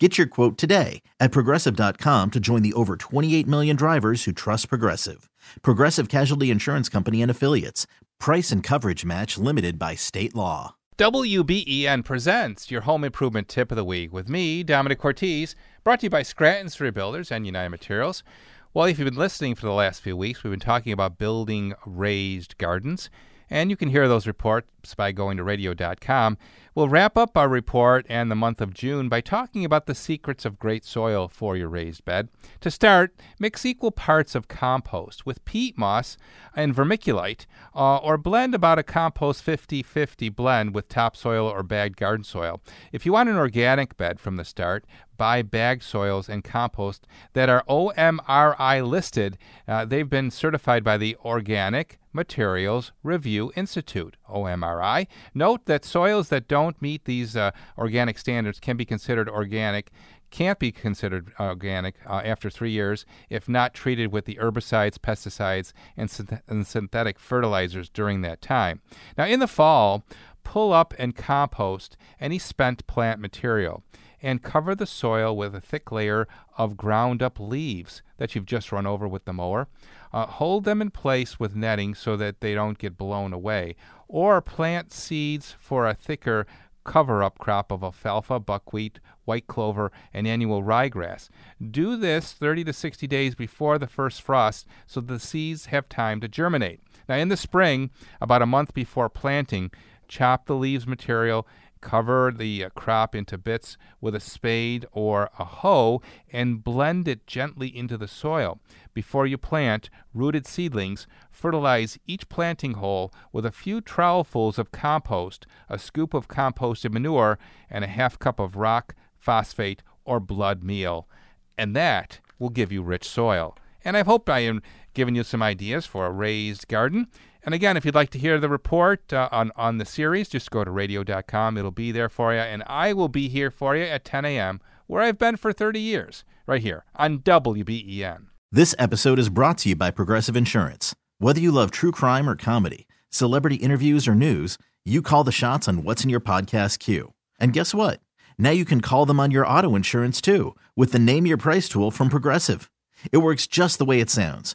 Get your quote today at progressive.com to join the over 28 million drivers who trust Progressive. Progressive Casualty Insurance Company and Affiliates. Price and coverage match limited by state law. WBEN presents your home improvement tip of the week with me, Domenic Cortez, brought to you by Scranton's Street Builders and United Materials. Well, if you've been listening for the last few weeks, we've been talking about building raised gardens. And you can hear those reports by going to radio.com. We'll wrap up our report and the month of June by talking about the secrets of great soil for your raised bed. To start, mix equal parts of compost with peat moss and vermiculite, uh, or blend about a compost 50 50 blend with topsoil or bagged garden soil. If you want an organic bed from the start, buy bagged soils and compost that are OMRI listed. Uh, they've been certified by the Organic Materials Review Institute, OMRI. Note that soils that don't meet these uh, organic standards can be considered organic can't be considered organic uh, after three years if not treated with the herbicides, pesticides, and, synth- and, synthetic fertilizers during that time. Now, in the fall, pull up and compost any spent plant material and cover the soil with a thick layer of ground up leaves that you've just run over with the mower. Uh, hold them in place with netting so that they don't get blown away, or plant seeds for a thicker cover up crop of alfalfa, buckwheat, white clover, and annual ryegrass. Do this 30 to 60 days before the first frost so the seeds have time to germinate. Now, in the spring, about a month before planting, chop the leaves material cover the uh, crop into bits with a spade or a hoe and blend it gently into the soil. Before you plant rooted seedlings, fertilize each planting hole with a few trowelfuls of compost, a scoop of composted manure, and a half cup of rock, phosphate, or blood meal. And that will give you rich soil. And I hope I am giving you some ideas for a raised garden. And again, if you'd like to hear the report uh, on, on the series, just go to radio.com. It'll be there for you. And I will be here for you at 10 a.m., where I've been for 30 years, right here on WBEN. This episode is brought to you by Progressive Insurance. Whether you love true crime or comedy, celebrity interviews or news, you call the shots on what's in your podcast queue. And guess what? Now you can call them on your auto insurance too with the Name Your Price tool from Progressive. It works just the way it sounds.